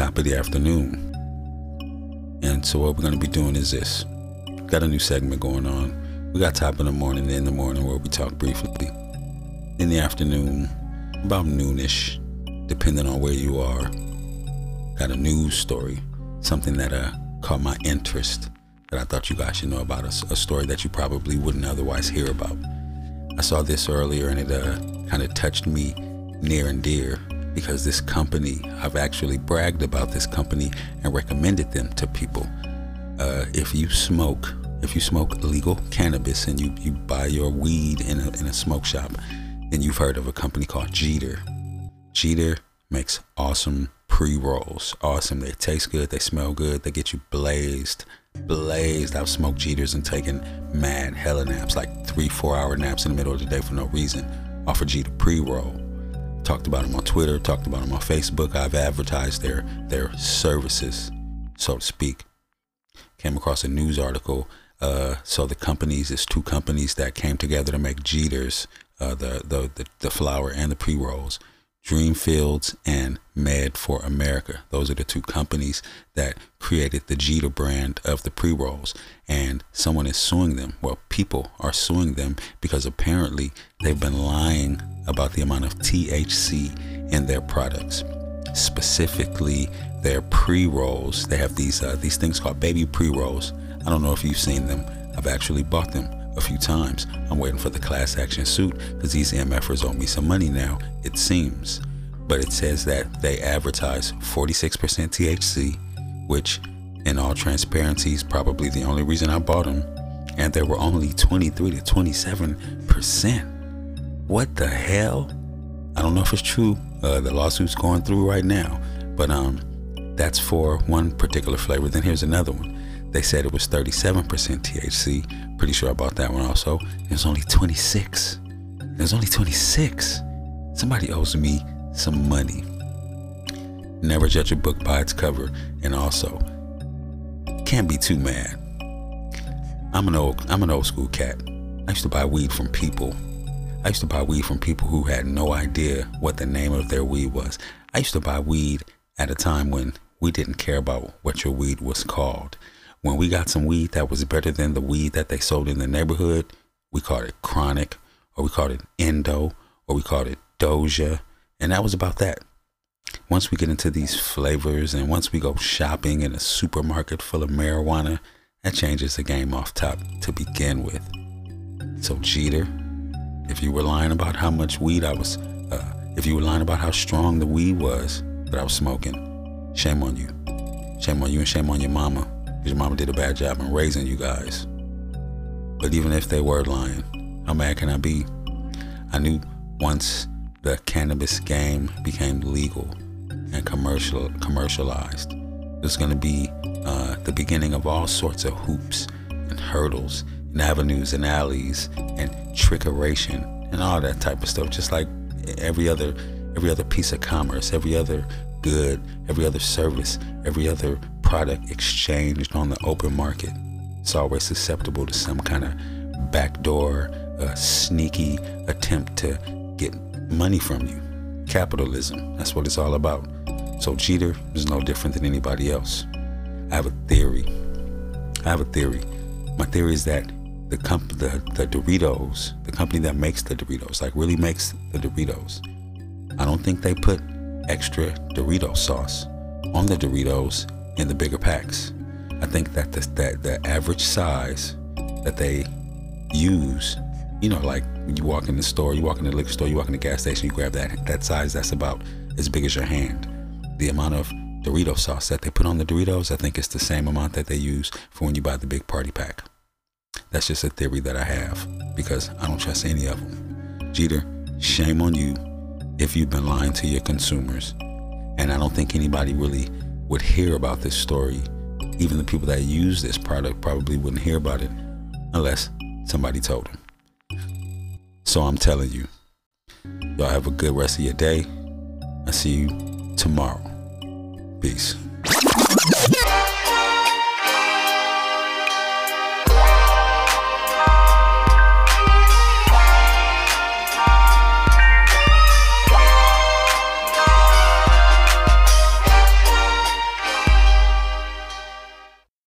top of the afternoon. And so what we're going to be doing is this. Got a new segment going on. We got top of the morning in the morning where we talk briefly. In the afternoon, about noonish, depending on where you are. Got a news story, something that uh, caught my interest that I thought you guys should know about, a, a story that you probably wouldn't otherwise hear about. I saw this earlier and it uh, kind of touched me near and dear because this company, I've actually bragged about this company and recommended them to people. Uh, if you smoke, if you smoke legal cannabis and you, you buy your weed in a, in a smoke shop, then you've heard of a company called Jeeter. Jeeter makes awesome pre rolls. Awesome. They taste good. They smell good. They get you blazed. Blazed. I've smoked Jeeters and taken mad hella naps, like three, four hour naps in the middle of the day for no reason, off a Jeeter pre roll talked about them on Twitter, talked about them on Facebook. I've advertised their their services, so to speak. Came across a news article. Uh, so the companies, it's two companies that came together to make Jeeters, uh, the, the, the the flower and the pre rolls. Dreamfields and Med for America. Those are the two companies that created the Jeeter brand of the pre rolls. And someone is suing them. Well, people are suing them because apparently they've been lying about the amount of THC in their products. Specifically, their pre rolls. They have these uh, these things called baby pre rolls. I don't know if you've seen them. I've actually bought them a few times. I'm waiting for the class action suit because these MFers owe me some money now, it seems. But it says that they advertise 46% THC, which, in all transparency, is probably the only reason I bought them. And there were only 23 to 27%. What the hell? I don't know if it's true. Uh, the lawsuit's going through right now, but um, that's for one particular flavor. Then here's another one. They said it was 37% THC. Pretty sure I bought that one also. It was only 26. It was only 26. Somebody owes me some money. Never judge a book by its cover, and also can't be too mad. I'm an old I'm an old school cat. I used to buy weed from people. I used to buy weed from people who had no idea what the name of their weed was. I used to buy weed at a time when we didn't care about what your weed was called. When we got some weed that was better than the weed that they sold in the neighborhood, we called it chronic, or we called it endo, or we called it doja, and that was about that. Once we get into these flavors and once we go shopping in a supermarket full of marijuana, that changes the game off top to begin with. So, Jeeter, if you were lying about how much weed I was, uh, if you were lying about how strong the weed was that I was smoking, shame on you. Shame on you and shame on your mama your mama did a bad job in raising you guys. But even if they were lying, how mad can I be? I knew once the cannabis game became legal and commercial commercialized, it was going to be uh, the beginning of all sorts of hoops and hurdles and avenues and alleys and trickeration and all that type of stuff. Just like every other every other piece of commerce, every other good, every other service, every other product exchanged on the open market. It's always susceptible to some kind of backdoor, uh, sneaky attempt to get money from you. Capitalism, that's what it's all about. So Jeeter is no different than anybody else. I have a theory. I have a theory. My theory is that the comp- the, the Doritos, the company that makes the Doritos, like really makes the Doritos, I don't think they put extra Dorito sauce on the Doritos in the bigger packs. I think that the, that the average size that they use, you know, like when you walk in the store, you walk in the liquor store, you walk in the gas station, you grab that that size that's about as big as your hand. The amount of Dorito sauce that they put on the Doritos, I think it's the same amount that they use for when you buy the big party pack. That's just a theory that I have because I don't trust any of them. Jeeter, shame on you if you've been lying to your consumers. And I don't think anybody really would hear about this story. Even the people that use this product probably wouldn't hear about it unless somebody told them. So I'm telling you, y'all have a good rest of your day. I see you tomorrow. Peace.